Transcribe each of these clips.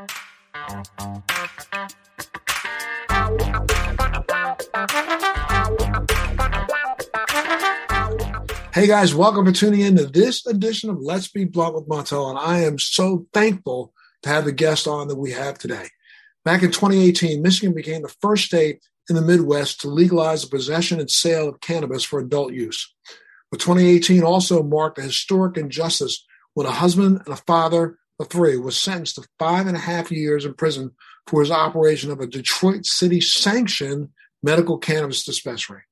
Hey guys, welcome for tuning in to this edition of Let's Be Blunt with Montel. And I am so thankful to have the guest on that we have today. Back in 2018, Michigan became the first state in the Midwest to legalize the possession and sale of cannabis for adult use. But 2018 also marked a historic injustice when a husband and a father of three was sentenced to five and a half years in prison for his operation of a Detroit City sanctioned medical cannabis dispensary.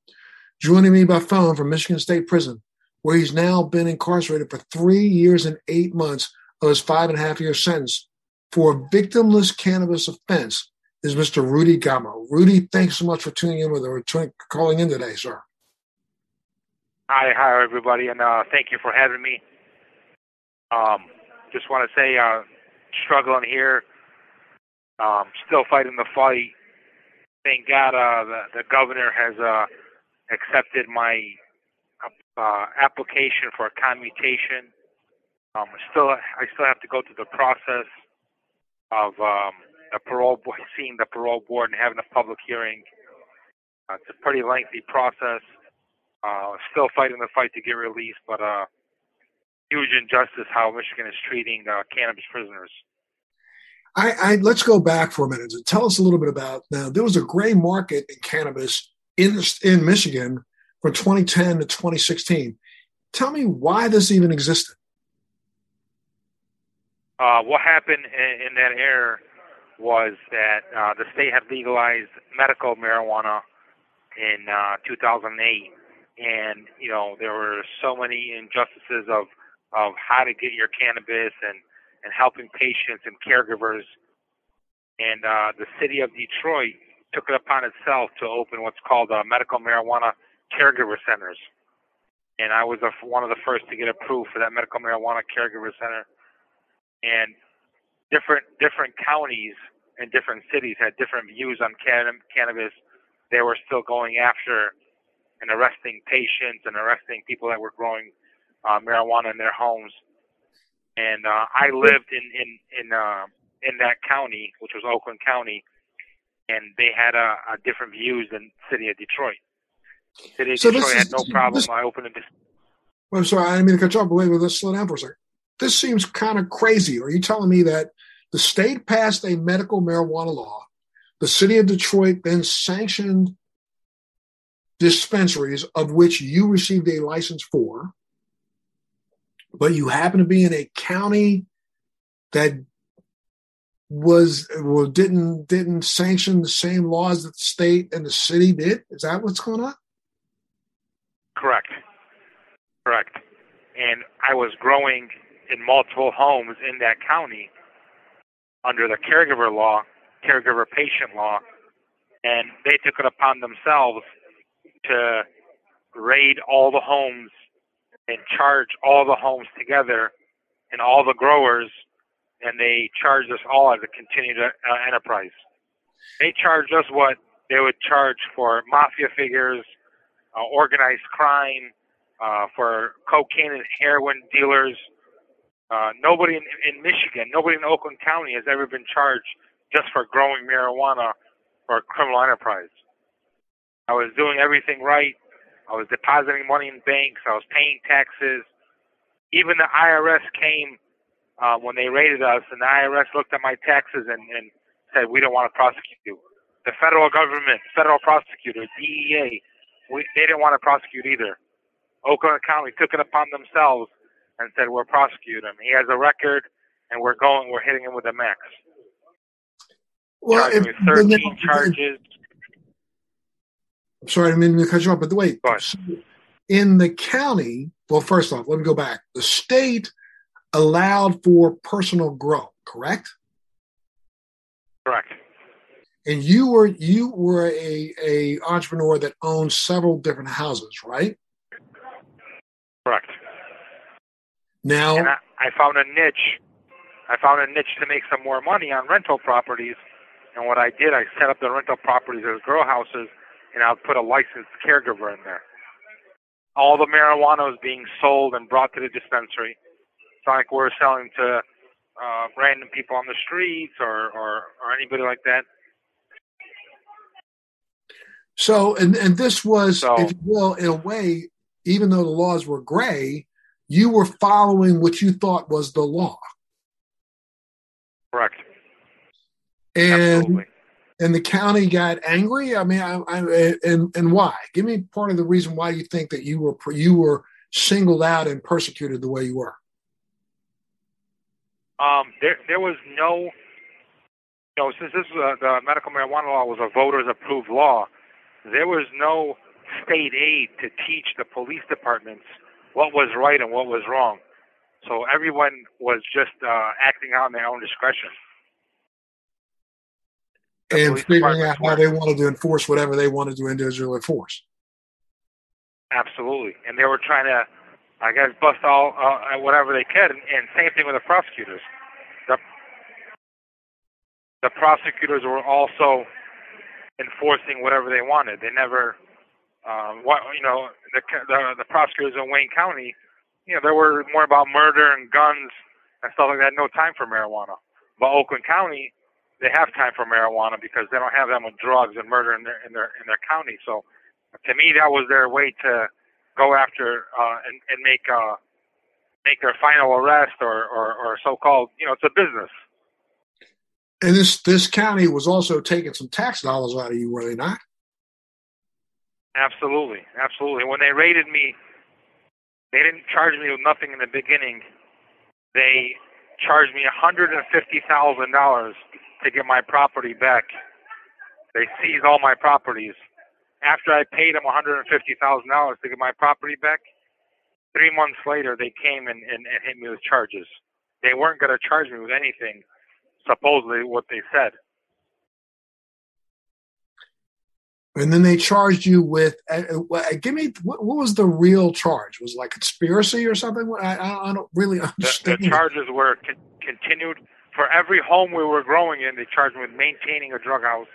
Joining me by phone from Michigan State Prison where he's now been incarcerated for three years and eight months of his five and a half year sentence for a victimless cannabis offense is Mr. Rudy Gamo. Rudy, thanks so much for tuning in with or calling in today, sir. Hi, hi everybody, and uh, thank you for having me. Um, just want to say, uh, struggling here, um, still fighting the fight. Thank God uh, the, the governor has uh, accepted my uh, application for a commutation. Um, still, I still have to go through the process of um, the parole board, seeing the parole board and having a public hearing. Uh, it's a pretty lengthy process. Uh, still fighting the fight to get released, but uh, huge injustice how Michigan is treating uh, cannabis prisoners. I, I, let's go back for a minute. Tell us a little bit about now. There was a gray market in cannabis in in Michigan from 2010 to 2016. Tell me why this even existed. Uh, what happened in, in, that era was that uh, the state had legalized medical marijuana in uh, 2008, and you know there were so many injustices of of how to get your cannabis and and helping patients and caregivers. And uh, the city of Detroit took it upon itself to open what's called a medical marijuana caregiver centers. And I was a, one of the first to get approved for that medical marijuana caregiver center. And different different counties and different cities had different views on can- cannabis. They were still going after and arresting patients and arresting people that were growing uh, marijuana in their homes. And uh, I lived in in in uh, in that county, which was Oakland County, and they had a, a different views than city of Detroit. City of so Detroit had no problem. This, I opened this. I'm sorry, I didn't mean to cut you off. But wait, let's slow down for a second. This seems kind of crazy. Are you telling me that the state passed a medical marijuana law? The city of Detroit then sanctioned dispensaries of which you received a license for, but you happen to be in a county that was well didn't didn't sanction the same laws that the state and the city did. Is that what's going on? Correct. Correct. And I was growing in multiple homes in that county under the caregiver law, caregiver patient law, and they took it upon themselves to raid all the homes and charge all the homes together and all the growers, and they charged us all as a continued uh, enterprise. They charged us what they would charge for mafia figures uh, organized crime, uh, for cocaine and heroin dealers. Uh, nobody in, in Michigan, nobody in Oakland County has ever been charged just for growing marijuana for a criminal enterprise. I was doing everything right. I was depositing money in banks. I was paying taxes. Even the IRS came uh, when they raided us, and the IRS looked at my taxes and, and said, "We don't want to prosecute you." The federal government, federal prosecutor, DEA, we, they didn't want to prosecute either. Oakland County took it upon themselves and said, "We'll prosecute him. He has a record, and we're going. We're hitting him with a max." Well, if, 13 then, charges. I'm sorry, I didn't mean to cut you off, but wait. In the county, well, first off, let me go back. The state allowed for personal growth, correct? Correct and you were you were a a entrepreneur that owned several different houses, right? Correct. Now, I, I found a niche. I found a niche to make some more money on rental properties, and what I did, I set up the rental properties as grow houses, and I'll put a licensed caregiver in there. All the marijuana was being sold and brought to the dispensary. It's like we're selling to uh, random people on the streets or, or, or anybody like that. So, and, and this was, So- if you will, in a way, even though the laws were gray, you were following what you thought was the law. Correct. And Absolutely. And the county got angry. I mean, I, I, and and why? Give me part of the reason why you think that you were you were singled out and persecuted the way you were. Um, there, there was no, you know, since this was a, the medical marijuana law was a voters approved law, there was no state aid to teach the police departments what was right and what was wrong. So everyone was just uh, acting in their own discretion. And figuring out how they wanted to enforce whatever they wanted to individually enforce. Absolutely, and they were trying to, I guess, bust all uh, whatever they could, and, and same thing with the prosecutors. The the prosecutors were also enforcing whatever they wanted. They never, um, what you know, the the, the prosecutors in Wayne County, you know, they were more about murder and guns and stuff like that. No time for marijuana. But Oakland County, they have time for marijuana because they don't have them with drugs and murder in their in their in their county. So to me, that was their way to go after uh, and and make uh, make their final arrest or, or or so-called you know it's a business. And this this county was also taking some tax dollars out of you, were they not? Absolutely, absolutely. When they raided me, they didn't charge me with nothing in the beginning. They charged me $150,000 to get my property back. They seized all my properties. After I paid them $150,000 to get my property back, three months later they came and, and, and hit me with charges. They weren't going to charge me with anything, supposedly what they said. And then they charged you with. Uh, uh, give me what, what was the real charge? Was it like conspiracy or something? I, I, I don't really The, understand. the charges were con- continued for every home we were growing in. They charged me with maintaining a drug house.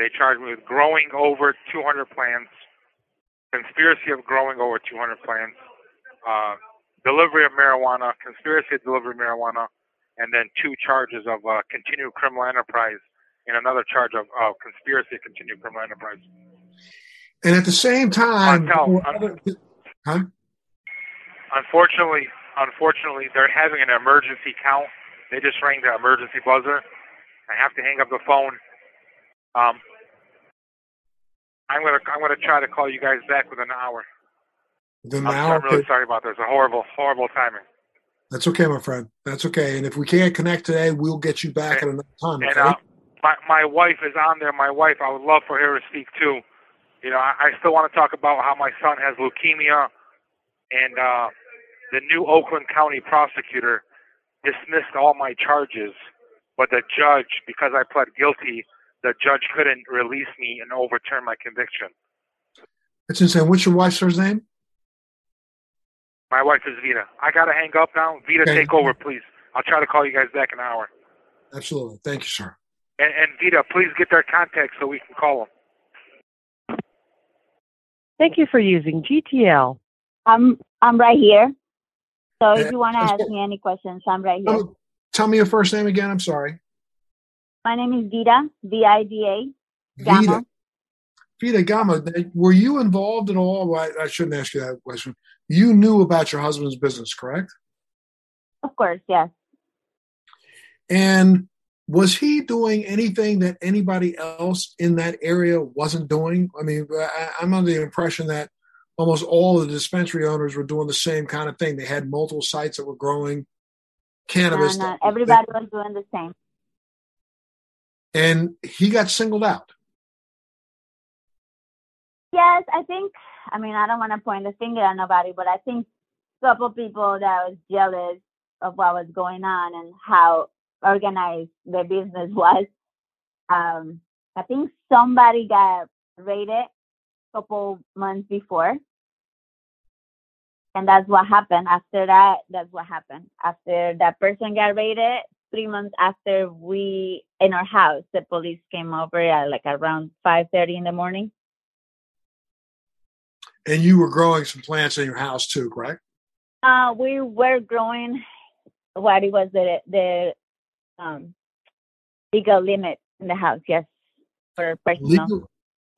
They charged me with growing over 200 plants, conspiracy of growing over 200 plants, uh, delivery of marijuana, conspiracy of delivery deliver marijuana, and then two charges of uh, continued criminal enterprise and another charge of uh, conspiracy to continue criminal enterprise. and at the same time, other- huh? Unfortunately, unfortunately, they're having an emergency count. They just rang the emergency buzzer. I have to hang up the phone. Um, I'm gonna I'm gonna try to call you guys back within an hour. Then I'm, now, I'm really sorry about this. A horrible, horrible timing. that's okay, my friend. That's okay. And if we can't connect today, we'll get you back at another time. And Okay? uh, my my wife is on there. My wife, I would love for her to speak too. You know, I, I still want to talk about how my son has leukemia, and uh, the new Oakland County prosecutor dismissed all my charges, but the judge, because I pled guilty, the judge couldn't release me and overturn my conviction. That's insane. What's your wife's first name? My wife is Vida. I gotta hang up now. Vida, Okay. take over, please. I'll try to call you guys back in an hour. Absolutely. Thank you, sir. And, and Vida, please get their contact so we can call them. Thank you for using GTL. I'm I'm right here. So if you want to ask me any questions, I'm right here. Tell, tell me your first name again. I'm sorry. My name is Vida, V I D A. Gamma. Vida. Vida Gamma. Were you involved at all? Well, I, I shouldn't ask you that question. You knew about your husband's business, correct? Of course, yes. And was he doing anything that anybody else in that area wasn't doing? I mean, I, I'm under the impression that almost all the dispensary owners were doing the same kind of thing. They had multiple sites that were growing cannabis. no, everybody was doing the same. and he got singled out. Yes, I think. I mean, I don't want to point the finger at nobody, but I think a couple people that was jealous of what was going on and how organized the business was. Um, I think somebody got raided couple months before, and that's what happened. After that, that's what happened. After that person got raided, three months after we in our house, the police came over at like around five thirty in the morning. And you were growing some plants in your house too, correct? Uh, we were growing what it was the the um, legal limit in the house. Yes, for personal. Legal,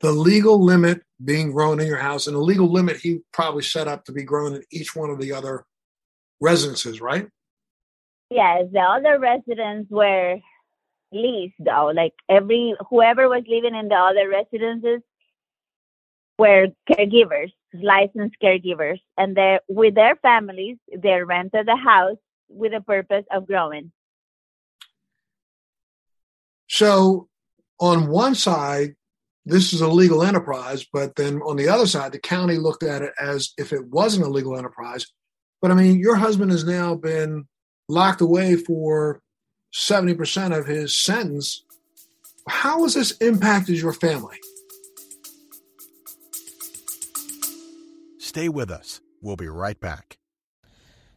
the legal limit being grown in your house, and the legal limit he probably set up to be grown in each one of the other residences, right? Yes, the other residents were leased though. Like every whoever was living in the other residences were caregivers, licensed caregivers, and they with their families, they rented the house with the purpose of growing. So, on one side, this is a legal enterprise, but then on the other side, the county looked at it as if it wasn't a legal enterprise. But I mean, your husband has now been locked away for 70% of his sentence. How has this impacted your family? Stay with us. We'll be right back.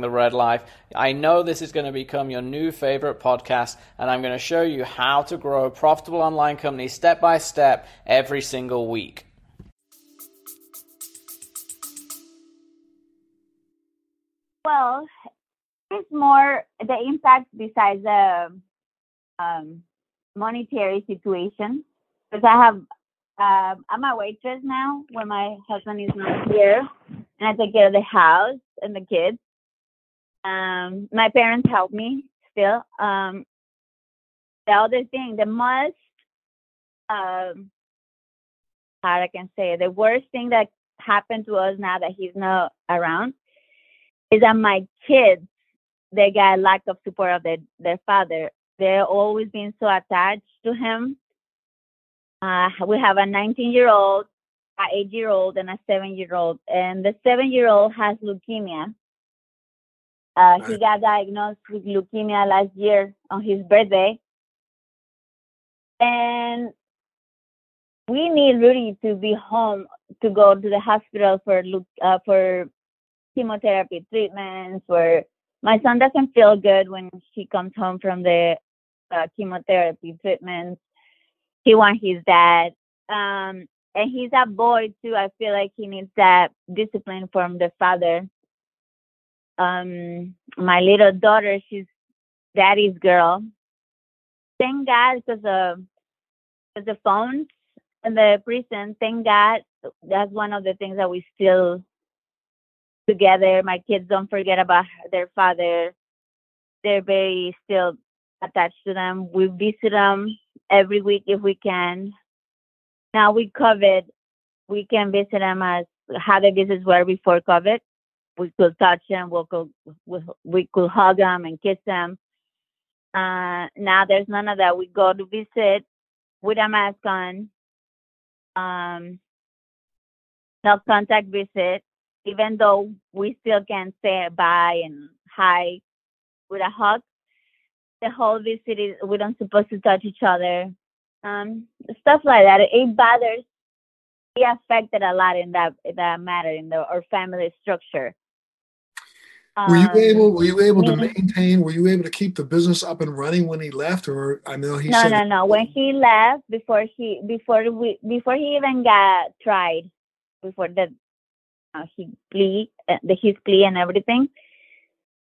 the Red Life. I know this is going to become your new favorite podcast, and I'm going to show you how to grow a profitable online company step by step every single week. Well, it's more the impact besides the um, monetary situation because I have uh, I'm a waitress now when my husband is not here, and I take care of the house and the kids. Um, my parents help me still. Um, the other thing, the most um, how I can say it, the worst thing that happened to us now that he's not around is that my kids they got lack of support of their, their father. They're always been so attached to him. Uh, we have a 19 year old, a 8 year old, and a 7 year old. And the 7 year old has leukemia. Uh, he got diagnosed with leukemia last year on his birthday. And we need Rudy to be home to go to the hospital for uh, for chemotherapy treatments where my son doesn't feel good when he comes home from the uh, chemotherapy treatments. He wants his dad. Um, and he's a boy too. I feel like he needs that discipline from the father. Um, my little daughter, she's daddy's girl. Thank God because of the phones and the prison. Thank God that's one of the things that we still together. My kids don't forget about their father. They're very still attached to them. We visit them every week if we can. Now we COVID, we can visit them as how the visits were before COVID. We could touch them, we could, we could hug them and kiss them. Uh, now there's none of that. We go to visit with a mask on. Um, no contact visit even though we still can say bye and hi with a hug, the whole visit is we don't supposed to touch each other. Um, stuff like that. It bothers. It affected a lot in that that matter in the our family structure. Were you able? Um, were you able to maintain? Were you able to keep the business up and running when he left? Or I know he no, said no, no. When he left, before he before we before he even got tried, before the uh, his plea, uh, the, his plea and everything,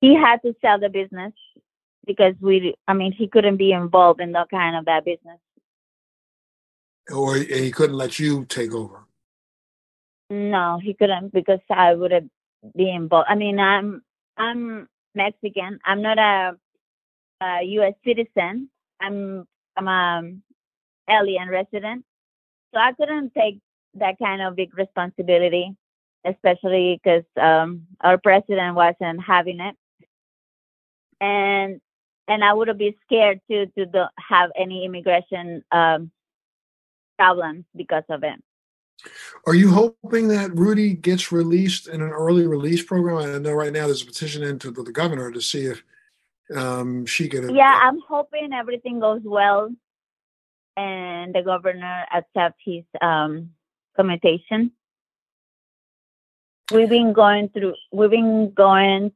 he had to sell the business because we, I mean, he couldn't be involved in that kind of that business. Or he couldn't let you take over. No, he couldn't because I would have been involved. I mean, I'm I'm Mexican. I'm not a, a U.S. citizen. I'm I'm a alien resident, so I couldn't take that kind of big responsibility especially because um, our president wasn't having it, and and I would be scared to to have any immigration um, problems because of it. Are you hoping that Rudy gets released in an early release program? I know right now there's a petition into the governor to see if um, she can. Yeah, I'm hoping everything goes well, and the governor accepts his um, commutation. We've been going through. We've been going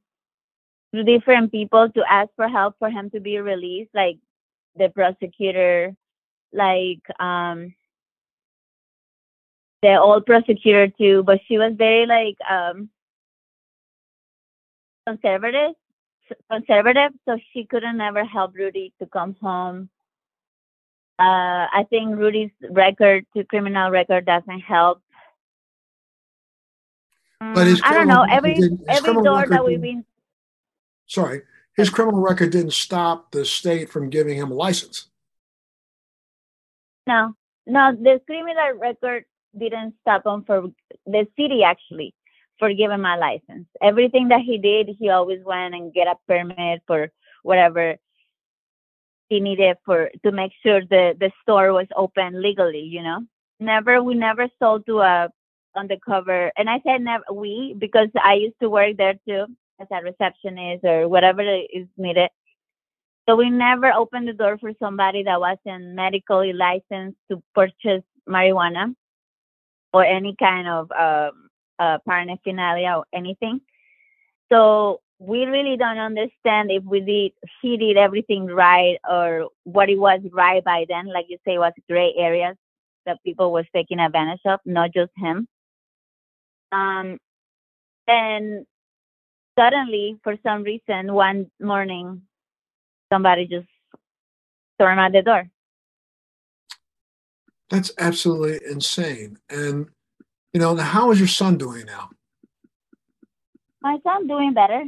through different people to ask for help for him to be released, like the prosecutor, like um the old prosecutor too, but she was very like um conservative conservative, so she couldn't ever help Rudy to come home. Uh, I think Rudy's record, to criminal record, doesn't help. But his Mm, I don't know. Every record didn't- his every door that we've been Sorry, his criminal record didn't stop the state from giving him a license. No, no, the criminal record didn't stop him for the city actually for giving my license. Everything that he did, he always went and get a permit for whatever he needed for to make sure the the store was open legally. You know, never we never sold to a undercover, and I said never we because I used to work there too as a receptionist or whatever is needed. So we never opened the door for somebody that wasn't medically licensed to purchase marijuana or any kind of um, uh, paraphernalia or anything. So we really don't understand if we did he did everything right or what it was right by then. Like you say, it was gray areas that people was taking advantage of, not just him. Um, and suddenly, for some reason, one morning, somebody just stormed at the door. That's absolutely insane. And you know, how is your son doing now? My son doing better.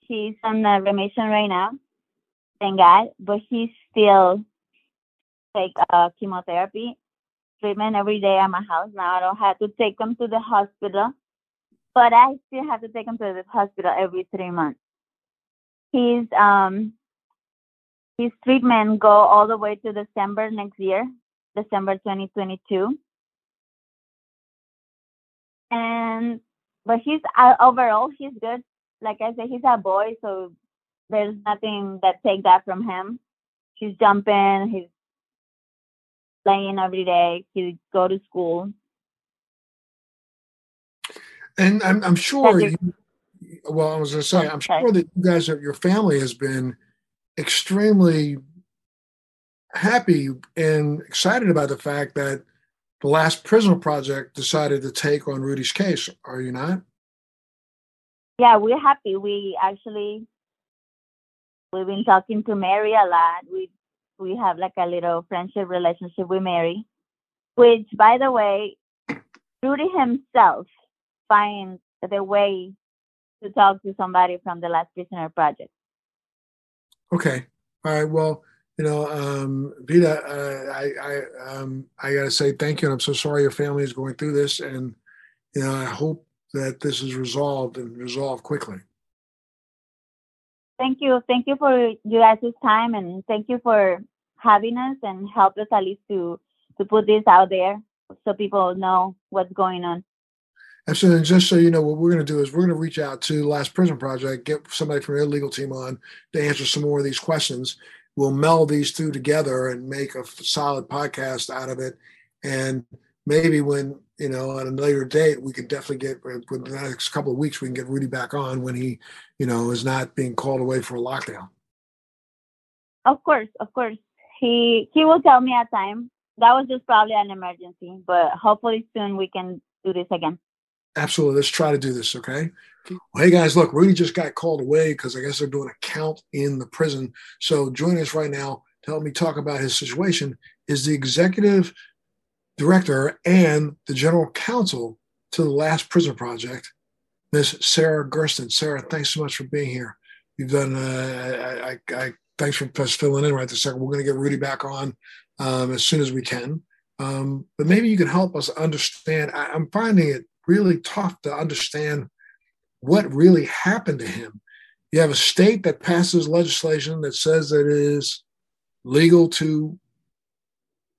He's on the remission right now, thank God. But he's still take uh, chemotherapy treatment every day at my house. Now I don't have to take him to the hospital, but I still have to take him to the hospital every three months. His um his treatment go all the way to December next year, December 2022. And but he's uh, overall he's good. Like I said, he's a boy, so there's nothing that take that from him. He's jumping, he's playing every day. He go to school. And I'm, I'm sure. You, well, I was going to say, I'm Okay. sure that you guys, are, your family, has been extremely happy and excited about the fact that the last prisoner project decided to take on Rudy's case. Are you not? Yeah, we're happy. We actually we've been talking to Mary a lot. We we have like a little friendship relationship with Mary, which by the way, Rudy himself finds the way to talk to somebody from the Last Prisoner Project. Okay. All right. Well, you know, um, Vida, uh, I, I, um, I got to say thank you. And I'm so sorry your family is going through this. And, you know, I hope that this is resolved and resolved quickly. Thank you. Thank you for you guys' time and thank you for having us and help us at least to to put this out there so people know what's going on. Absolutely. And just so you know, what we're going to do is we're going to reach out to Last Prison Project, get somebody from their legal team on to answer some more of these questions. We'll meld these two together and make a solid podcast out of it. And maybe when, you know, at a later date, we can definitely get, within the next couple of weeks, we can get Rudy back on when he, you know, is not being called away for a lockdown. Of course, of course. He he will tell me at time. That was just probably an emergency, but hopefully soon we can do this again. Absolutely. Let's try to do this. Okay. Well, hey guys, look, Rudy just got called away because I guess they're doing a count in the prison. So joining us right now to help me talk about his situation is the executive director and the general counsel to the Last Prison Project, Miss Sarah Gersten. Sarah, thanks so much for being here. You've done. Uh, I, I, I thanks for filling in right this second. We're going to get Rudy back on um, as soon as we can. Um, but maybe you can help us understand. I, I'm finding it really tough to understand what really happened to him. You have a state that passes legislation that says that it is legal to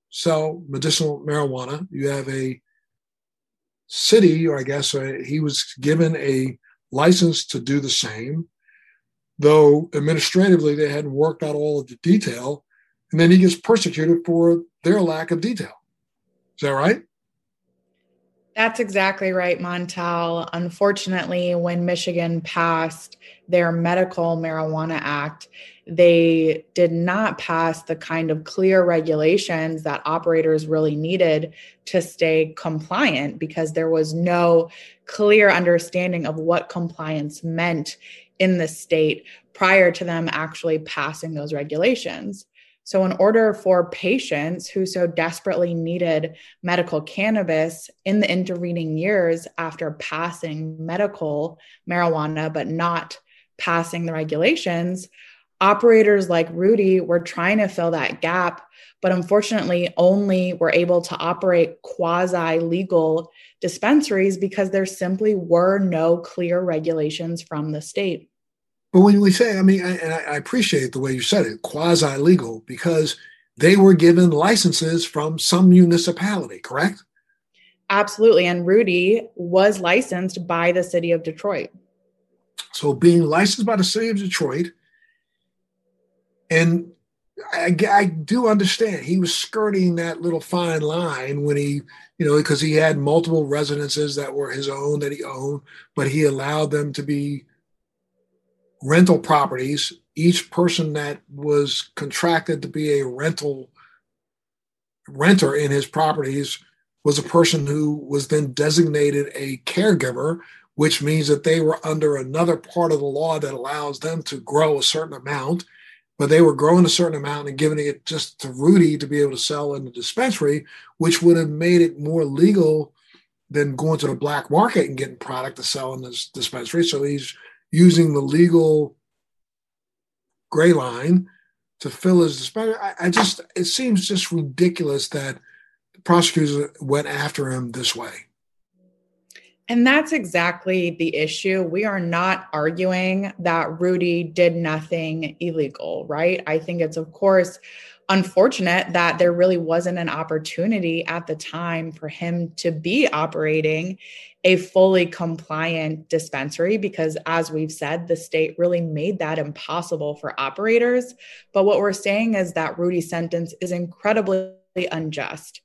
sell medicinal marijuana. You have a city, or I guess uh, he was given a license to do the same. though administratively they hadn't worked out all of the detail. And then he gets persecuted for their lack of detail. Is that right? That's exactly right, Montel. Unfortunately, when Michigan passed their Medical Marijuana Act, they did not pass the kind of clear regulations that operators really needed to stay compliant because there was no clear understanding of what compliance meant in the state prior to them actually passing those regulations. So, in order for patients who so desperately needed medical cannabis in the intervening years after passing medical marijuana, but not passing the regulations, operators like Rudy were trying to fill that gap, but unfortunately only were able to operate quasi legal dispensaries because there simply were no clear regulations from the state. But when we say, I mean, I, and I appreciate the way you said it, quasi legal, because they were given licenses from some municipality, correct? Absolutely. And Rudy was licensed by the city of Detroit. So, being licensed by the city of Detroit, and I, I, do understand he was skirting that little fine line when he, you know, because he had multiple residences that were his own that he owned, but he allowed them to be rental properties. Each person that was contracted to be a rental renter in his properties was a person who was then designated a caregiver, which means that they were under another part of the law that allows them to grow a certain amount. But they were growing a certain amount and giving it just to Rudy to be able to sell in the dispensary, which would have made it more legal than going to the black market and getting product to sell in this dispensary. So he's using the legal gray line to fill his dispensary. I, I just it seems just ridiculous that prosecutors went after him this way. And that's exactly the issue. We are not arguing that Rudy did nothing illegal, right? I think it's, of course, unfortunate that there really wasn't an opportunity at the time for him to be operating a fully compliant dispensary because, as we've said, the state really made that impossible for operators. But what we're saying is that Rudy's sentence is incredibly unjust.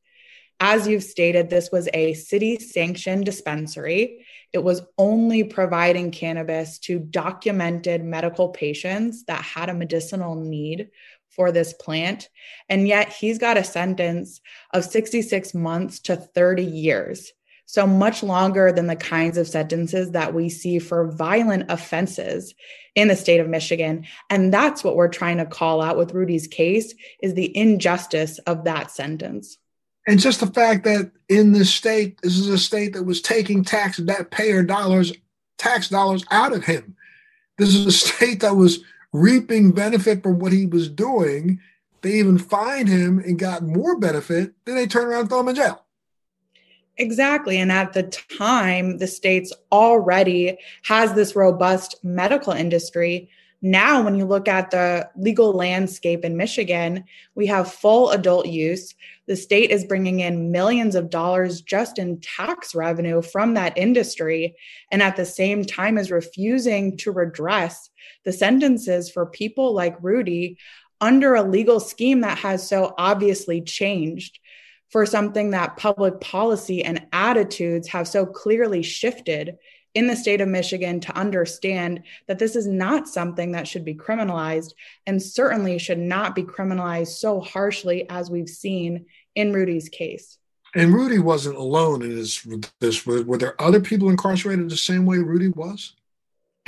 As you've stated, this was a city sanctioned dispensary. It was only providing cannabis to documented medical patients that had a medicinal need for this plant. And yet he's got a sentence of 66 months to 30 years. So much longer than the kinds of sentences that we see for violent offenses in the state of Michigan. And that's what we're trying to call out with Rudy's case is the injustice of that sentence. And just the fact that in this state, this is a state that was taking tax that payer dollars, tax dollars out of him. This is a state that was reaping benefit from what he was doing. They even fined him and got more benefit. Then they turn around and throw him in jail. Exactly. And at the time, the states already has this robust medical industry. Now, when you look at the legal landscape in Michigan, we have full adult use. The state is bringing in millions of dollars just in tax revenue from that industry, and at the same time, is refusing to redress the sentences for people like Rudy under a legal scheme that has so obviously changed for something that public policy and attitudes have so clearly shifted in the state of Michigan to understand that this is not something that should be criminalized and certainly should not be criminalized so harshly as we've seen in Rudy's case. And Rudy wasn't alone in this. this were there other people incarcerated the same way Rudy was?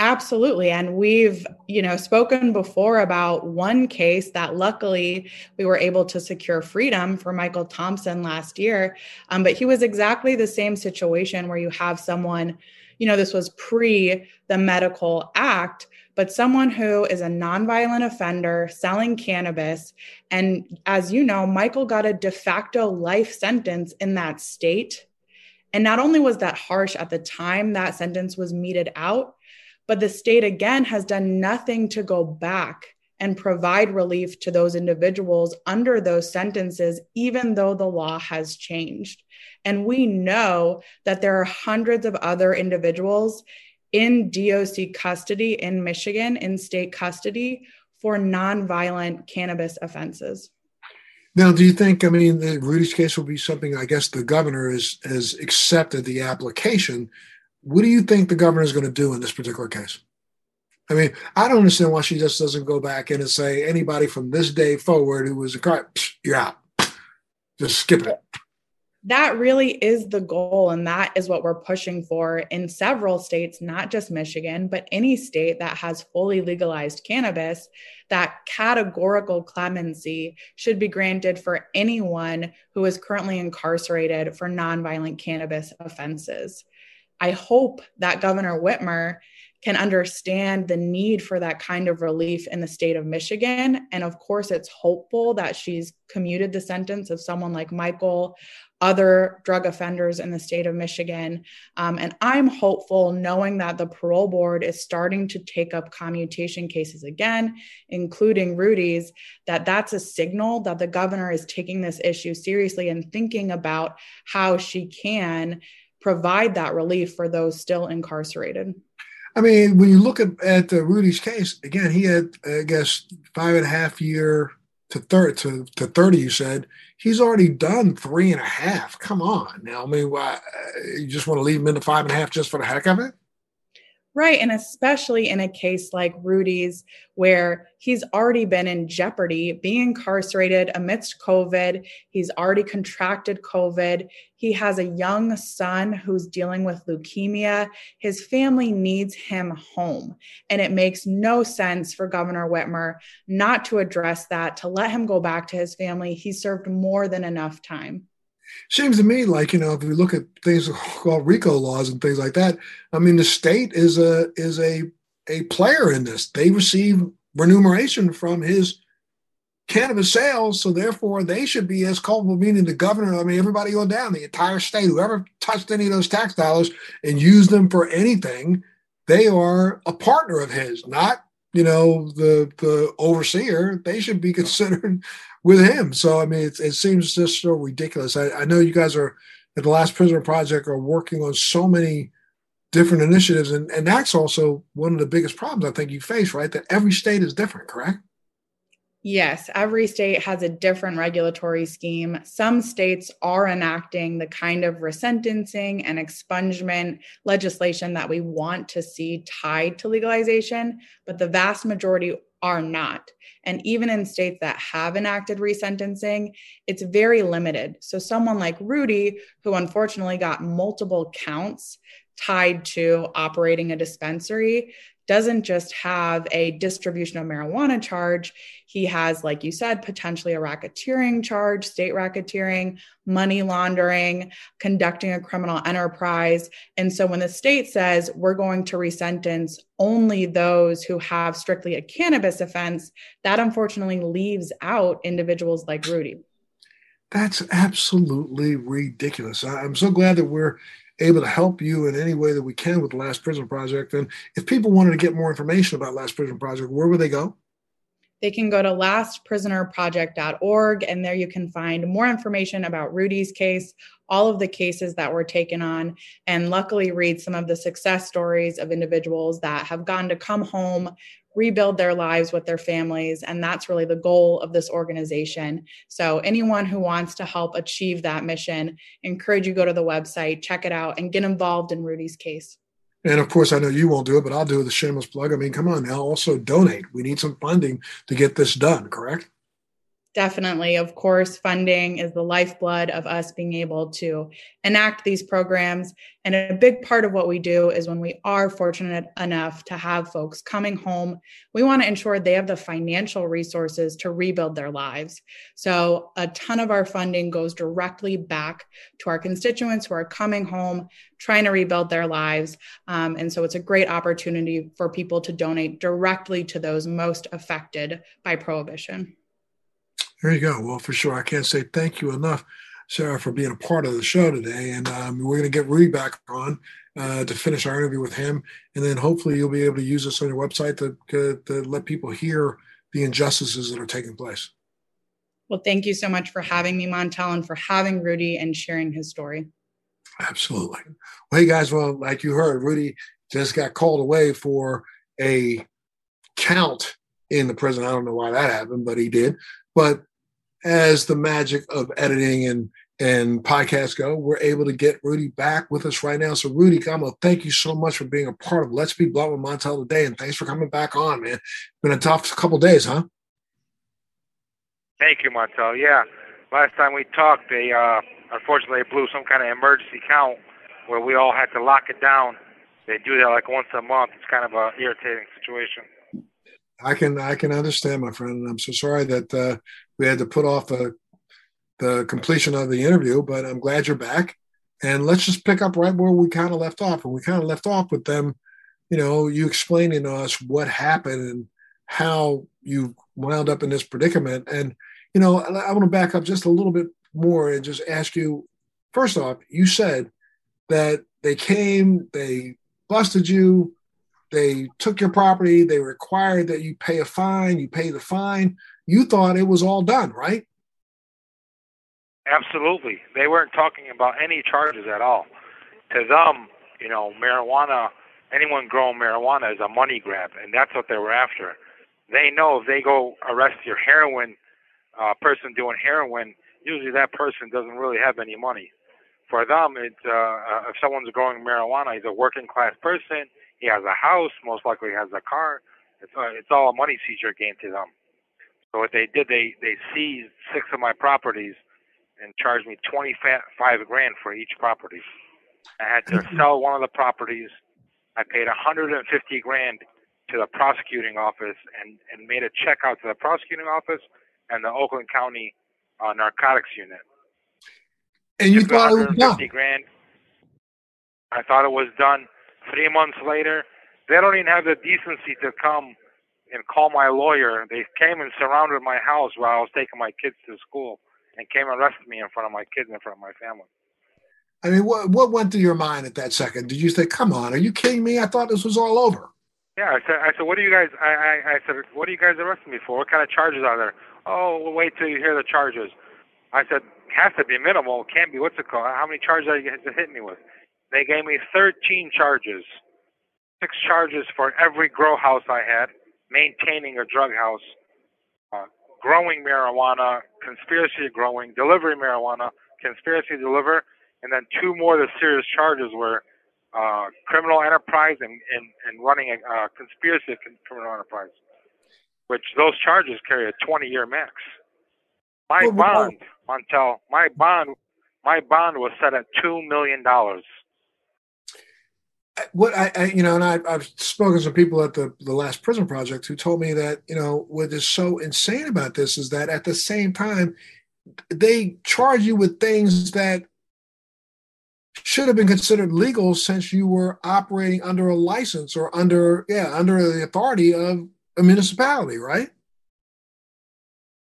Absolutely. And we've, you know, spoken before about one case that luckily we were able to secure freedom for Michael Thompson last year. Um, but he was exactly the same situation where you have someone, you know, this was pre the medical act, but someone who is a nonviolent offender selling cannabis. And as you know, Michael got a de facto life sentence in that state. And not only was that harsh at the time that sentence was meted out, but the state, again, has done nothing to go back and provide relief to those individuals under those sentences, even though the law has changed. And we know that there are hundreds of other individuals in DOC custody in Michigan, in state custody for nonviolent cannabis offenses. Now, do you think, I mean, the Rudy's case will be something, I guess the governor has, has accepted the application. What do you think the governor is going to do in this particular case? I mean, I don't understand why she just doesn't go back in and say anybody from this day forward who was a car, you're out. Just skip it that really is the goal and that is what we're pushing for in several states not just michigan but any state that has fully legalized cannabis that categorical clemency should be granted for anyone who is currently incarcerated for nonviolent cannabis offenses i hope that governor whitmer can understand the need for that kind of relief in the state of Michigan. And of course, it's hopeful that she's commuted the sentence of someone like Michael other drug offenders in the state of Michigan. Um, and I'm hopeful, knowing that the parole board is starting to take up commutation cases again, including Rudy's, that that's a signal that the governor is taking this issue seriously and thinking about how she can provide that relief for those still incarcerated. I mean, when you look at, at uh, Rudy's case, again, he had, I guess, five and a half year to third to, to 30 you said. He's already done three and a half. Come on. Now i mean why, you just want to leave him in the five and a half just for the heck of it Right. And especially in a case like Rudy's, where he's already been in jeopardy, being incarcerated amidst COVID. He's already contracted COVID. He has a young son who's dealing with leukemia. His family needs him home. And it makes no sense for Governor Whitmer not to address that, to let him go back to his family. He served more than enough time seems to me like you know if we look at things called RICO laws and things like that, I mean the state is a is a a player in this. They receive remuneration from his cannabis sales, so therefore they should be as culpable. Meaning the governor, I mean everybody on down, the entire state, whoever touched any of those tax dollars and used them for anything, they are a partner of his, not you know the the overseer. They should be considered with him. So I mean, it, it seems just so ridiculous. I, I, know you guys are at the Last Prisoner Project are working on so many different initiatives, and and that's also one of the biggest problems I think you face, right? That every state is different, correct? Yes, every state has a different regulatory scheme. Some states are enacting the kind of resentencing and expungement legislation that we want to see tied to legalization, but the vast majority are not. And even in states that have enacted resentencing, it's very limited. So, someone like Rudy, who unfortunately got multiple counts tied to operating a dispensary, doesn't just have a distribution of marijuana charge. He has, like you said, potentially a racketeering charge, state racketeering, money laundering, conducting a criminal enterprise. And so when the state says we're going to resentence only those who have strictly a cannabis offense, that unfortunately leaves out individuals like Rudy. That's absolutely ridiculous. I'm so glad that we're able to help you in any way that we can with the Last Prisoner Project. And if people wanted to get more information about Last Prisoner Project, where would they go? They can go to lastprisonerproject.org, and there you can find more information about Rudy's case, all of the cases that were taken on, and luckily read some of the success stories of individuals that have gone to come home, rebuild their lives with their families. And that's really the goal of this organization. So, anyone who wants to help achieve that mission, encourage you go to the website, check it out, and get involved in Rudy's case. And of course, I know you won't do it, but I'll do the shameless plug. I mean, come on now, also donate. We need some funding to get this done, correct? Definitely, of course, funding is the lifeblood of us being able to enact these programs. And a big part of what we do is when we are fortunate enough to have folks coming home, we want to ensure they have the financial resources to rebuild their lives. So, a ton of our funding goes directly back to our constituents who are coming home, trying to rebuild their lives. Um, and so, it's a great opportunity for people to donate directly to those most affected by prohibition. There you go. Well, for sure. I can't say thank you enough, Sarah, for being a part of the show today. And um, we're going to get Rudy back on uh, to finish our interview with him. And then hopefully you'll be able to use this on your website to, to, to let people hear the injustices that are taking place. Well, thank you so much for having me, Montel, and for having Rudy and sharing his story. Absolutely. Well, hey guys, well, like you heard, Rudy just got called away for a count in the prison. I don't know why that happened, but he did. But as the magic of editing and and podcasts go, we're able to get Rudy back with us right now. So, Rudy Gamo, thank you so much for being a part of Let's Be Blunt with Montel today, and thanks for coming back on, man. Been a tough couple days, huh? Thank you, Montel. Yeah, last time we talked, they uh, unfortunately blew some kind of emergency count where we all had to lock it down. They do that like once a month. It's kind of a irritating situation. I can I can understand, my friend, and I'm so sorry that uh, we had to put off the the completion of the interview. But I'm glad you're back, and let's just pick up right where we kind of left off. And we kind of left off with them, you know, you explaining to us what happened and how you wound up in this predicament. And you know, I want to back up just a little bit more and just ask you. First off, you said that they came, they busted you, they took your property, they required that you pay a fine, you pay the fine. You thought it was all done, right? Absolutely. They weren't talking about any charges at all. To them, you know, marijuana, anyone growing marijuana is a money grab, and that's what they were after. They know if they go arrest your heroin uh, person doing heroin, usually that person doesn't really have any money. For them, it's uh, uh, if someone's growing marijuana, he's a working class person. He has a house, most likely has a car. It's uh, it's all a money seizure game to them. So what they did, they they seized six of my properties and charged me twenty five grand for each property. I had to sell one of the properties. I paid a hundred and fifty grand to the prosecuting office and and made a check out to the prosecuting office and the Oakland County uh, Narcotics Unit. And you thought it was done? Grand. I thought it was done. Three months later, they don't even have the decency to come and call my lawyer. They came and surrounded my house while I was taking my kids to school and came and arrested me in front of my kids, in front of my family. I mean, what what went through your mind at that second? Did you think, "Come on, are you kidding me? I thought this was all over." Yeah, I said, I said, what are you guys? I, I, I said, what are you guys arresting me for? What kind of charges are there? Oh, well, wait till you hear the charges. I said, has to be minimal. Can't be. What's it called? How many charges are you going to hit me with? They gave me 13 charges, six charges for every grow house I had, maintaining a drug house, uh, growing marijuana, conspiracy to growing, delivering marijuana, conspiracy to deliver, and then two more of the serious charges were uh, criminal enterprise and, and, and running a uh, conspiracy criminal enterprise, which those charges carry a 20 year max. My bond, Montel, my bond, my bond was set at two million dollars. What I, I, you know, and I, I've spoken to some people at the the Last Prisoner Project who told me that you know what is so insane about this is that at the same time they charge you with things that should have been considered legal since you were operating under a license or under yeah under the authority of a municipality, right?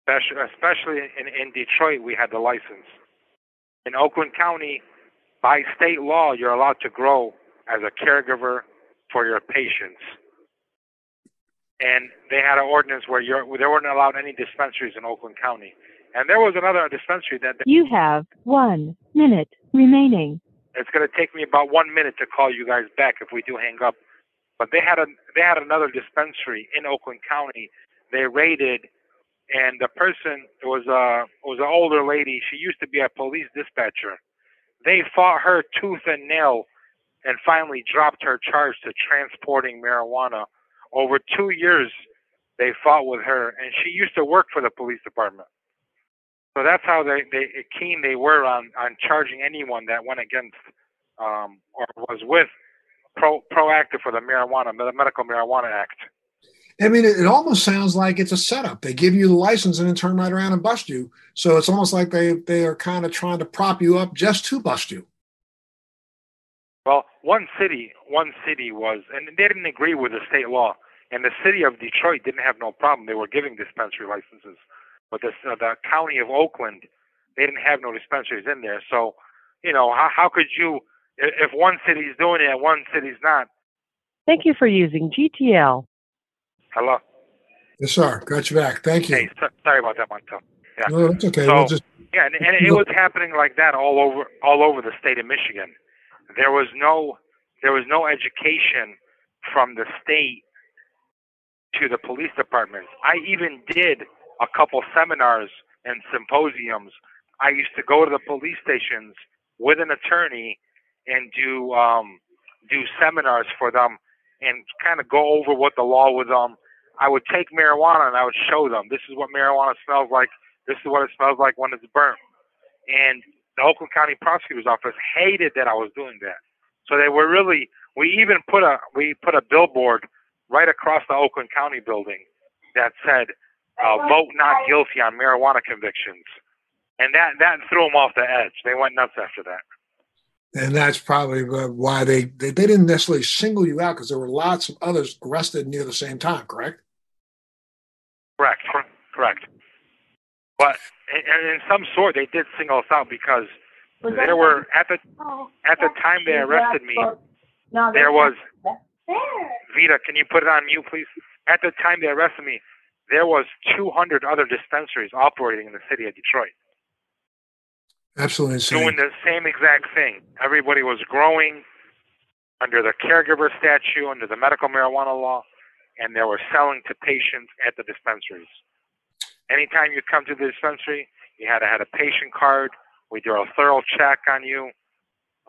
Especially in, in Detroit, we had the license. In Oakland County, by state law, you're allowed to grow as a caregiver for your patients. And they had an ordinance where you're, they weren't allowed any dispensaries in Oakland County. And there was another dispensary that. You have one minute remaining. It's going to take me about one minute to call you guys back if we do hang up. But they had a they had another dispensary in Oakland County. They raided, and the person was a was an older lady. She used to be a police dispatcher. They fought her tooth and nail, and finally dropped her charge to transporting marijuana. Over two years, they fought with her, and she used to work for the police department. So that's how they, they keen they were on, on charging anyone that went against um, or was with pro, proactive for the marijuana, the Medical Marijuana Act. I mean, it, it, almost sounds like it's a setup. They give you the license and then turn right around and bust you. So it's almost like they they are kind of trying to prop you up just to bust you. Well, one city, one city was, and they didn't agree with the state law. And the city of Detroit didn't have no problem. They were giving dispensary licenses but the, uh, the county of Oakland, they didn't have no dispensaries in there. So, you know, how, how could you, if one city's doing it and one city's not? Thank you for using GTL. Hello. Yes, sir. Got you back. Thank you. Hey, so, sorry about that, one, Montel. Yeah. No, that's okay. So, we'll just... Yeah, and, and it was happening like that all over all over the state of Michigan. There was no there was no education from the state to the police departments. I even did a couple seminars and symposiums. I used to go to the police stations with an attorney and do um, do seminars for them and kind of go over what the law was. Um, I would take marijuana and I would show them this is what marijuana smells like. This is what it smells like when it's burnt. And the Oakland County Prosecutor's Office hated that I was doing that. So they were really. We even put a we put a billboard right across the Oakland County building that said, uh, "Vote not guilty on marijuana convictions," and that that threw them off the edge. They went nuts after that. And that's probably why they, they, they didn't necessarily single you out because there were lots of others arrested near the same time, correct? Correct, correct. But in, in some sort, they did single us out because there were at the at the time they arrested me. There was Vida. Can you put it on mute, please? At the time they arrested me, there was 200 other dispensaries operating in the city of Detroit. Absolutely insane. Doing the same exact thing. Everybody was growing under the caregiver statute, under the medical marijuana law, and they were selling to patients at the dispensaries. Anytime you come to the dispensary, you had to have a patient card. We do a thorough check on you.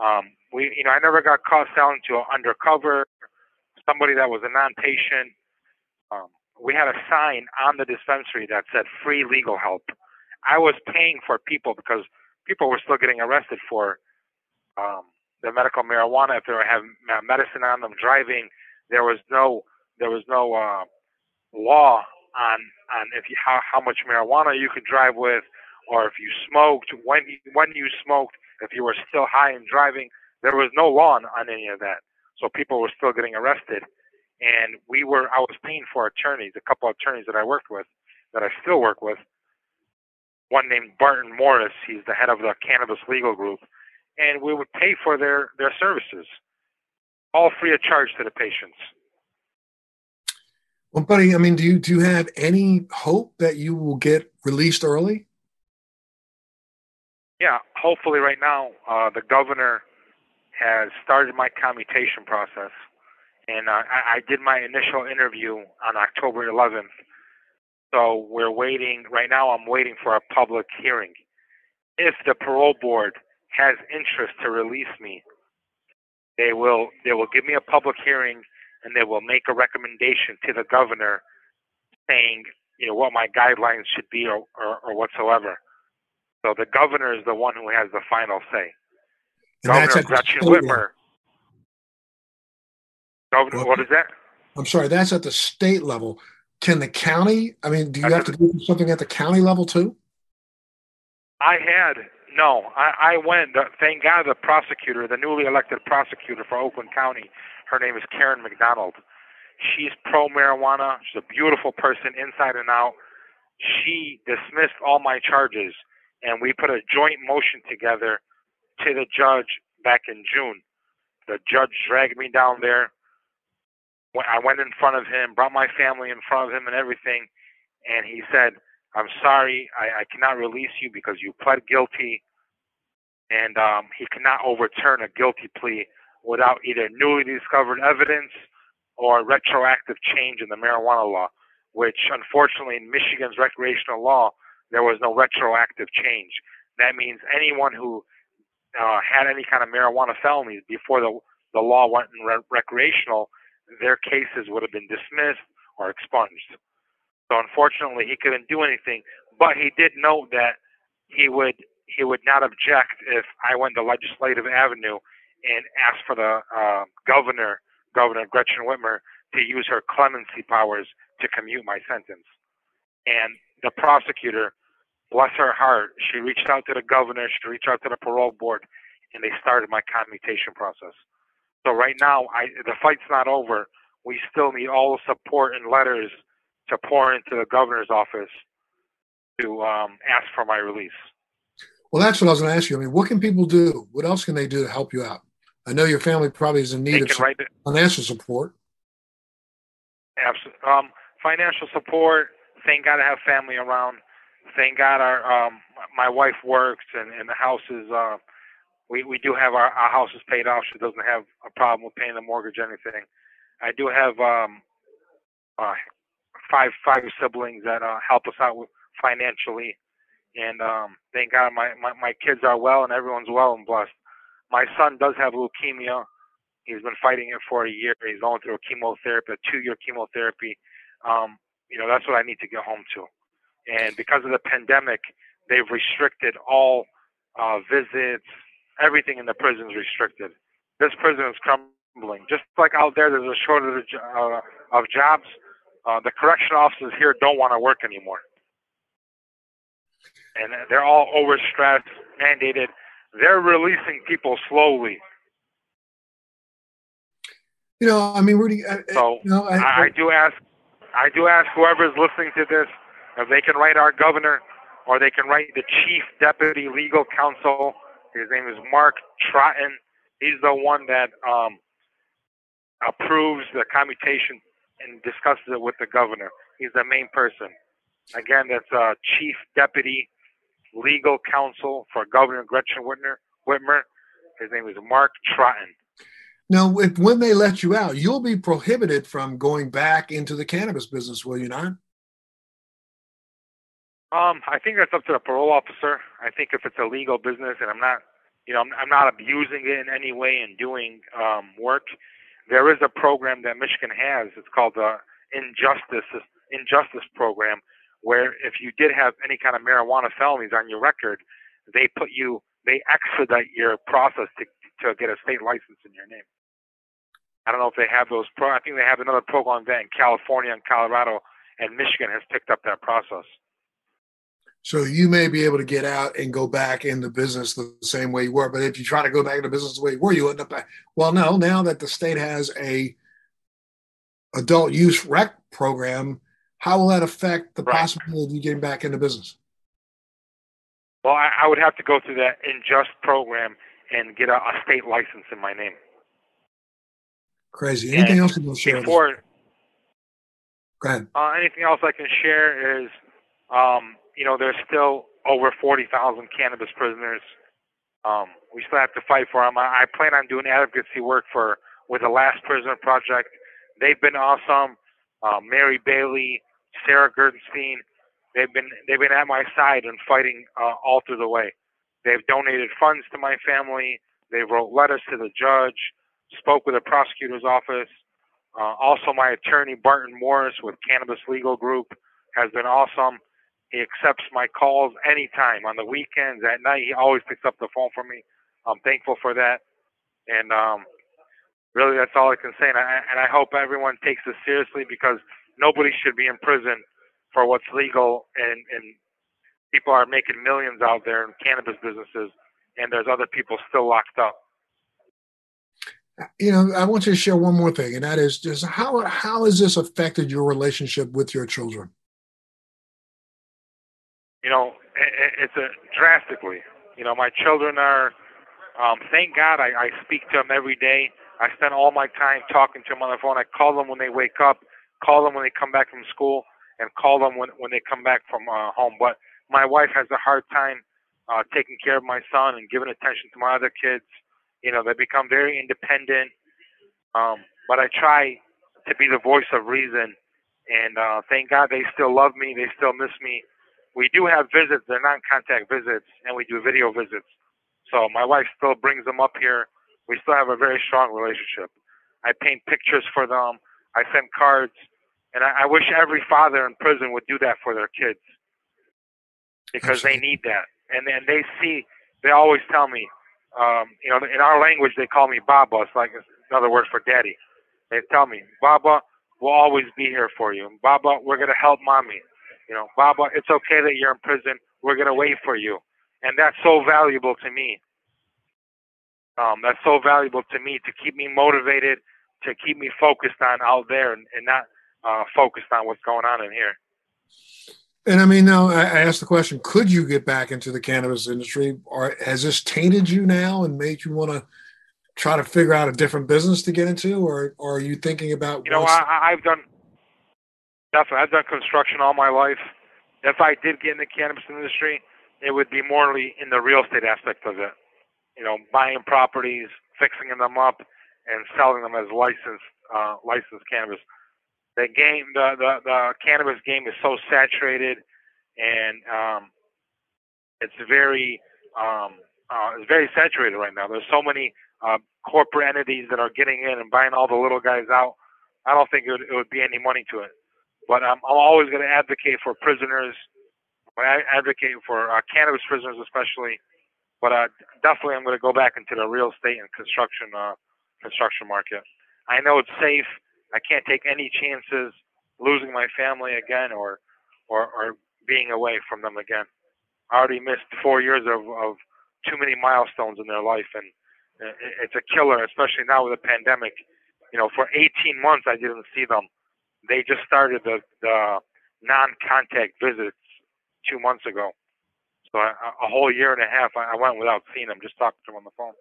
Um, we, you know, I never got caught selling to an undercover, somebody that was a non-patient. Um, we had a sign on the dispensary that said "free legal help." I was paying for people because people were still getting arrested for um, the medical marijuana if they were having medicine on them driving. There was no there was no uh, law on on if you how how much marijuana you could drive with, or if you smoked when you, when you smoked, if you were still high and driving. There was no law on, on any of that, so people were still getting arrested. And we were I was paying for attorneys, a couple of attorneys that I worked with, that I still work with, one named Barton Morris. He's the head of the Cannabis Legal Group, and we would pay for their their services, all free of charge to the patients. Well, buddy, I mean, do you do you have any hope that you will get released early? Yeah, hopefully. Right now, uh, the governor has started my commutation process, and uh, I, I did my initial interview on October 11th so we're waiting. Right now, I'm waiting for a public hearing. If the parole board has interest to release me, they will they will give me a public hearing and they will make a recommendation to the governor saying you know what my guidelines should be or, or, or whatsoever. So the governor is the one who has the final say. And governor Gretchen Whitmer. Governor, well, what is that? I'm sorry, that's at the state level. Can the county? I mean, do you have to do something at the county level too? I had no. I, I went. Thank God, the prosecutor, the newly elected prosecutor for Oakland County, her name is Karen McDonald. She's pro marijuana. She's a beautiful person inside and out. She dismissed all my charges, and we put a joint motion together to the judge back in June. The judge dragged me down there I went in front of him, brought my family in front of him and everything, and he said, "I'm sorry, I, I cannot release you because you pled guilty, and um, he cannot overturn a guilty plea without either newly discovered evidence or retroactive change in the marijuana law, which unfortunately in Michigan's recreational law there was no retroactive change. That means anyone who uh, had any kind of marijuana felonies before the the law went in re- recreational their cases would have been dismissed or expunged. So unfortunately, he couldn't do anything. But he did note that he would he would not object if I went the legislative avenue and asked for the uh, governor, Governor Gretchen Whitmer, to use her clemency powers to commute my sentence. And the prosecutor, bless her heart, she reached out to the governor, she reached out to the parole board, and they started my commutation process. So right now, I, the fight's not over. We still need all the support and letters to pour into the governor's office to um, ask for my release. Well, that's what I was going to ask you. I mean, what can people do? What else can they do to help you out? I know your family probably is in need of financial support. Absolutely. Um, financial support. Thank God I have family around. Thank God our um, my wife works and, and the house is uh, we we do have our, our house is paid off. She doesn't have a problem with paying the mortgage or anything. I do have um, uh, five five siblings that uh, help us out with financially, and um, thank God my, my my kids are well and everyone's well and blessed. My son does have leukemia. He's been fighting it for a year. He's going through a chemotherapy, a two-year chemotherapy. Um, you know, that's what I need to get home to. And because of the pandemic, they've restricted all uh, visits, everything in the prison is restricted. This prison is crumbling. Just like out there, there's a shortage uh, of jobs. Uh, the correction officers here don't want to work anymore, and they're all overstressed, mandated. They're releasing people slowly. You know, I mean, Rudy. I, so you know, I, I, I do ask, I do ask whoever's listening to this if they can write our governor, or they can write the chief deputy legal counsel his name is Mark Totten. He's the one that um, approves the commutation and discusses it with the governor. He's the main person. Again, that's uh, Chief Deputy Legal Counsel for Governor Gretchen Whitmer. Whitmer. His name is Mark Totten. Now, if, when they let you out, you'll be prohibited from going back into the cannabis business, will you not? Um, I think that's up to the parole officer. I think if it's a legal business and I'm not, you know, I'm, I'm not abusing it in any way and doing um, work, there is a program that Michigan has. It's called the Injustice Injustice Program, where if you did have any kind of marijuana felonies on your record, they put you, they expedite your process to to get a state license in your name. I don't know if they have those. Pro- I think they have another program that in California and Colorado, and Michigan has picked up that process. So you may be able to get out and go back in the business the same way you were. But if you try to go back into business the way you were, you end up back. Well, no, now that the state has a adult use rec program, how will that affect the right. possibility of you getting back into business? Well, I, I would have to go through that InJust program and get a, a state license in my name. Crazy. Anything and else you want to share? Before, Go ahead. Uh, anything else I can share is um, you know, there's still over 40,000 cannabis prisoners. Um, we still have to fight for them. I, I plan on doing advocacy work for with the Last Prisoner Project. They've been awesome. Um, Mary Bailey, Sarah Gersten, they've been they've been at my side and fighting uh, all through the way. They've donated funds to my family. They wrote letters to the judge, spoke with the prosecutor's office. Uh, also, my attorney Barton Morris with Cannabis Legal Group has been awesome. He accepts my calls anytime on the weekends, at night. He always picks up the phone for me. I'm thankful for that. And um, really, that's all I can say. And I, and I hope everyone takes this seriously because nobody should be in prison for what's legal. And, and people are making millions out there in cannabis businesses, and there's other people still locked up. You know, I want you to share one more thing, and that is just how how has this affected your relationship with your children? you know, it's a drastically. You know, my children are. Um, thank God I, I speak to them every day. I spend all my time talking to them on the phone. I call them when they wake up, call them when they come back from school, and call them when when they come back from uh, home. But my wife has a hard time uh, taking care of my son and giving attention to my other kids. You know, they become very independent. Um, but I try to be the voice of reason, and uh, thank God they still love me. They still miss me we do have visits. They're non-contact visits, and we do video visits. So my wife still brings them up here. We still have a very strong relationship. I paint pictures for them. I send cards, and I, I wish every father in prison would do that for their kids because Absolutely. they need that. And then they see. They always tell me, um, you know, in our language they call me Baba. It's like another word for daddy. They tell me, Baba, we'll always be here for you. Baba, we're gonna help mommy. You know, Baba, it's okay that you're in prison. We're gonna wait for you, and that's so valuable to me. Um, that's so valuable to me to keep me motivated, to keep me focused on out there, and, and not uh, focused on what's going on in here. And I mean, now I asked the question: Could you get back into the cannabis industry, or has this tainted you now and made you want to try to figure out a different business to get into, or, or are you thinking about? You know, I, I've done Definitely. I've done construction all my life. If I did get in the cannabis industry, it would be morely in the real estate aspect of it. you know, buying properties, fixing them up, and selling them as licensed uh, licensed cannabis. The game, the, the the cannabis game is so saturated, and um, it's very um, uh, it's very saturated right now. There's so many uh, corporate entities that are getting in and buying all the little guys out. I don't think it would, it would be any money to it. But um, I'm always going to advocate for prisoners. I advocate for uh, cannabis prisoners especially. But uh, definitely, I'm going to go back into the real estate and construction uh, construction market. I know it's safe. I can't take any chances losing my family again or or, or being away from them again. I already missed four years of, of too many milestones in their life, and it's a killer, especially now with the pandemic. You know, for 18 months I didn't see them. They just started the, the non-contact visits two months ago. So a, a whole year and a half, I, I went without seeing them, just talking to them on the phone.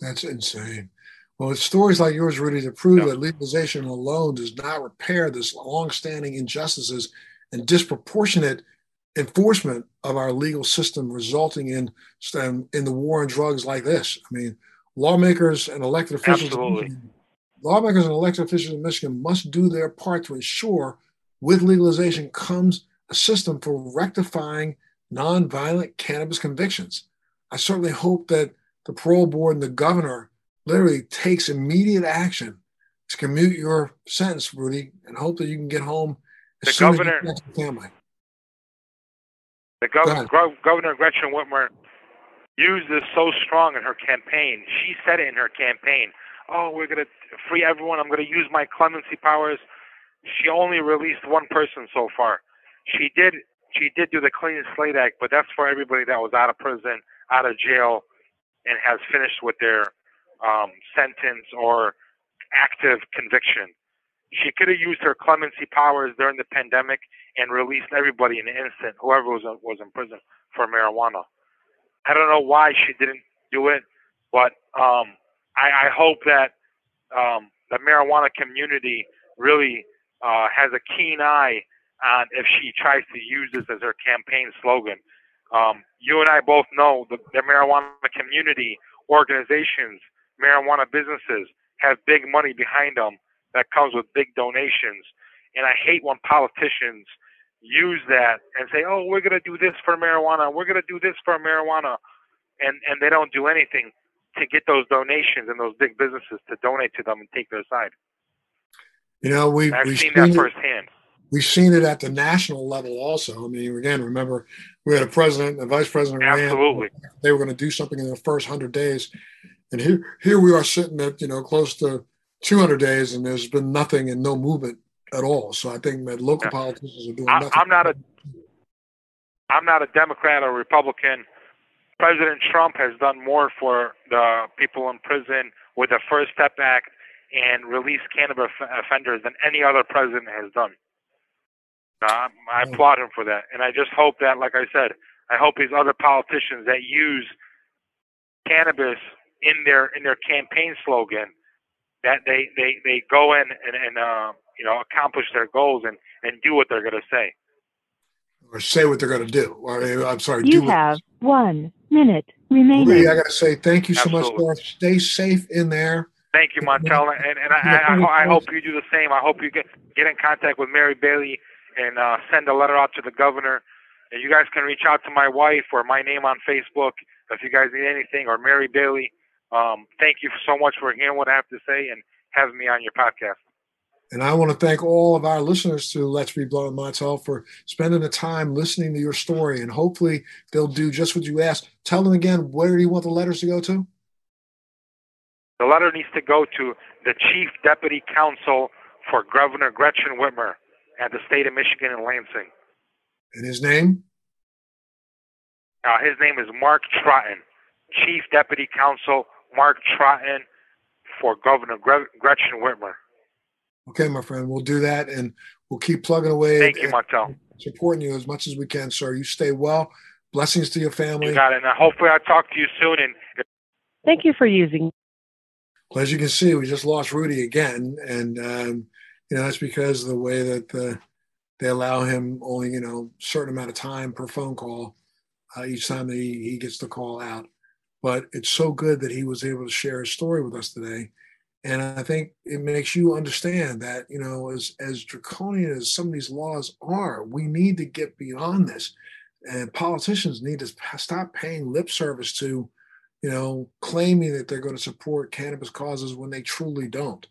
That's insane. Well, it's stories like yours, Rudy, to prove yeah. that legalization alone does not repair this long-standing injustices and disproportionate enforcement of our legal system, resulting in um, in the war on drugs like this. I mean, lawmakers and elected officials, lawmakers and elected officials in Michigan must do their part to ensure, with legalization comes a system for rectifying nonviolent cannabis convictions. I certainly hope that the parole board and the governor literally takes immediate action to commute your sentence, Rudy, and hope that you can get home as the soon governor, as you to family. The governor, Go Governor Gretchen Whitmer used this so strong in her campaign. She said it in her campaign. Oh, we're going to free everyone. I'm going to use my clemency powers. She only released one person so far. She did she did do the Clean Slate Act, but that's for everybody that was out of prison, out of jail, and has finished with their um, sentence or active conviction. She could have used her clemency powers during the pandemic and released everybody in an instant, whoever was was in prison for marijuana. I don't know why she didn't do it, but um, I, I hope that um, the marijuana community really uh, has a keen eye on if she tries to use this as her campaign slogan. Um, you and I both know the, the marijuana community organizations, marijuana businesses have big money behind them that comes with big donations. And I hate when politicians use that and say, "Oh, we're going to do this for marijuana. We're going to do this for marijuana," and and they don't do anything to get those donations and those big businesses to donate to them and take their side. You know, we've, I've we've seen, seen that firsthand. We've seen it at the national level also. I mean, again, remember we had a president, and a vice president. Absolutely. Ran, they were going to do something in the first hundred days, and here here we are sitting at you know close to 200 days, and there's been nothing and no movement at all. So I think that local yeah. politicians are doing I'm, nothing. I'm not a I'm not a Democrat or Republican. President Trump has done more for the people in prison with the First Step Act and release cannabis offenders than any other president has done. Uh, I mm. applaud him for that, and I just hope that, like I said, I hope these other politicians that use cannabis in their in their campaign slogan that they they they go in and and uh, you know accomplish their goals and and do what they're going to say or say what they're going to do. Or, I'm sorry. You have one minute remaining. I got to say thank you so Absolutely. much, Stay safe in there. Thank you, Montel, and, and I, I, I, hope you do the same. I hope you get get in contact with Mary Bailey and uh, send a letter out to the governor. And you guys can reach out to my wife or my name on Facebook if you guys need anything, or Mary Bailey. Um, thank you so much for hearing what I have to say and having me on your podcast. And I want to thank all of our listeners to Let's Be Blunt Montel for spending the time listening to your story. And hopefully they'll do just what you asked. Tell them again, where do you want the letters to go to? The letter needs to go to the Chief Deputy Counsel for Governor Gretchen Whitmer at the state of Michigan in Lansing. And his name? Uh, his name is Mark Totten, Chief Deputy Counsel Mark Totten for Governor Gretchen Whitmer. Okay, my friend, we'll do that, and we'll keep plugging away. Thank you, Martel. Supporting you as much as we can, sir. You stay well. Blessings to your family. You got it. And hopefully, I'll talk to you soon. And thank you for using. Well, as you can see, we just lost Rudy again, and um, you know that's because of the way that the, they allow him only you know certain amount of time per phone call uh, each time that he, he gets the call out. But it's so good that he was able to share his story with us today. And I think it makes you understand that, you know, as, as draconian as some of these laws are, we need to get beyond this. And politicians need to stop paying lip service to, you know, claiming that they're going to support cannabis causes when they truly don't.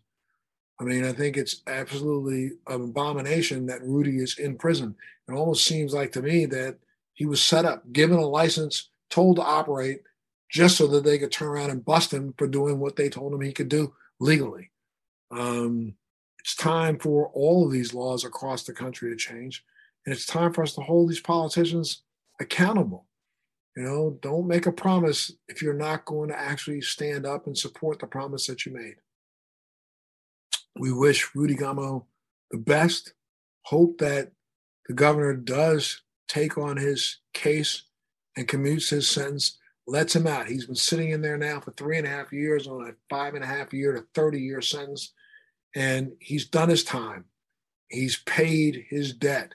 I mean, I think it's absolutely an abomination that Rudy is in prison. It almost seems like to me that he was set up, given a license, told to operate, just so that they could turn around and bust him for doing what they told him he could do legally. Um, it's time for all of these laws across the country to change. And it's time for us to hold these politicians accountable. You know, don't make a promise if you're not going to actually stand up and support the promise that you made. We wish Rudy Gamo the best. Hope that the governor does take on his case and commutes his sentence, lets him out. He's been sitting in there now for three and a half years on a five and a half year to 30 year sentence, and he's done his time. He's paid his debt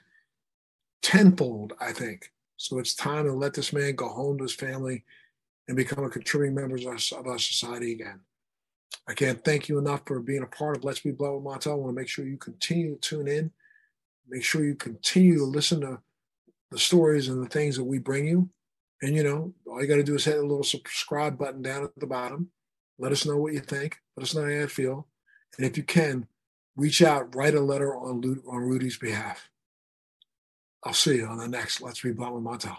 tenfold, I think. So it's time to let this man go home to his family and become a contributing member of our society again. I can't thank you enough for being a part of Let's Be Blunt with Montel. I want to make sure you continue to tune in. Make sure you continue to listen to the stories and the things that we bring you. And you know, all you got to do is hit a little subscribe button down at the bottom. Let us know what you think. Let us know how you feel. And if you can, reach out, write a letter on, on Rudy's behalf. I'll see you on the next Let's Be Blunt with Montel.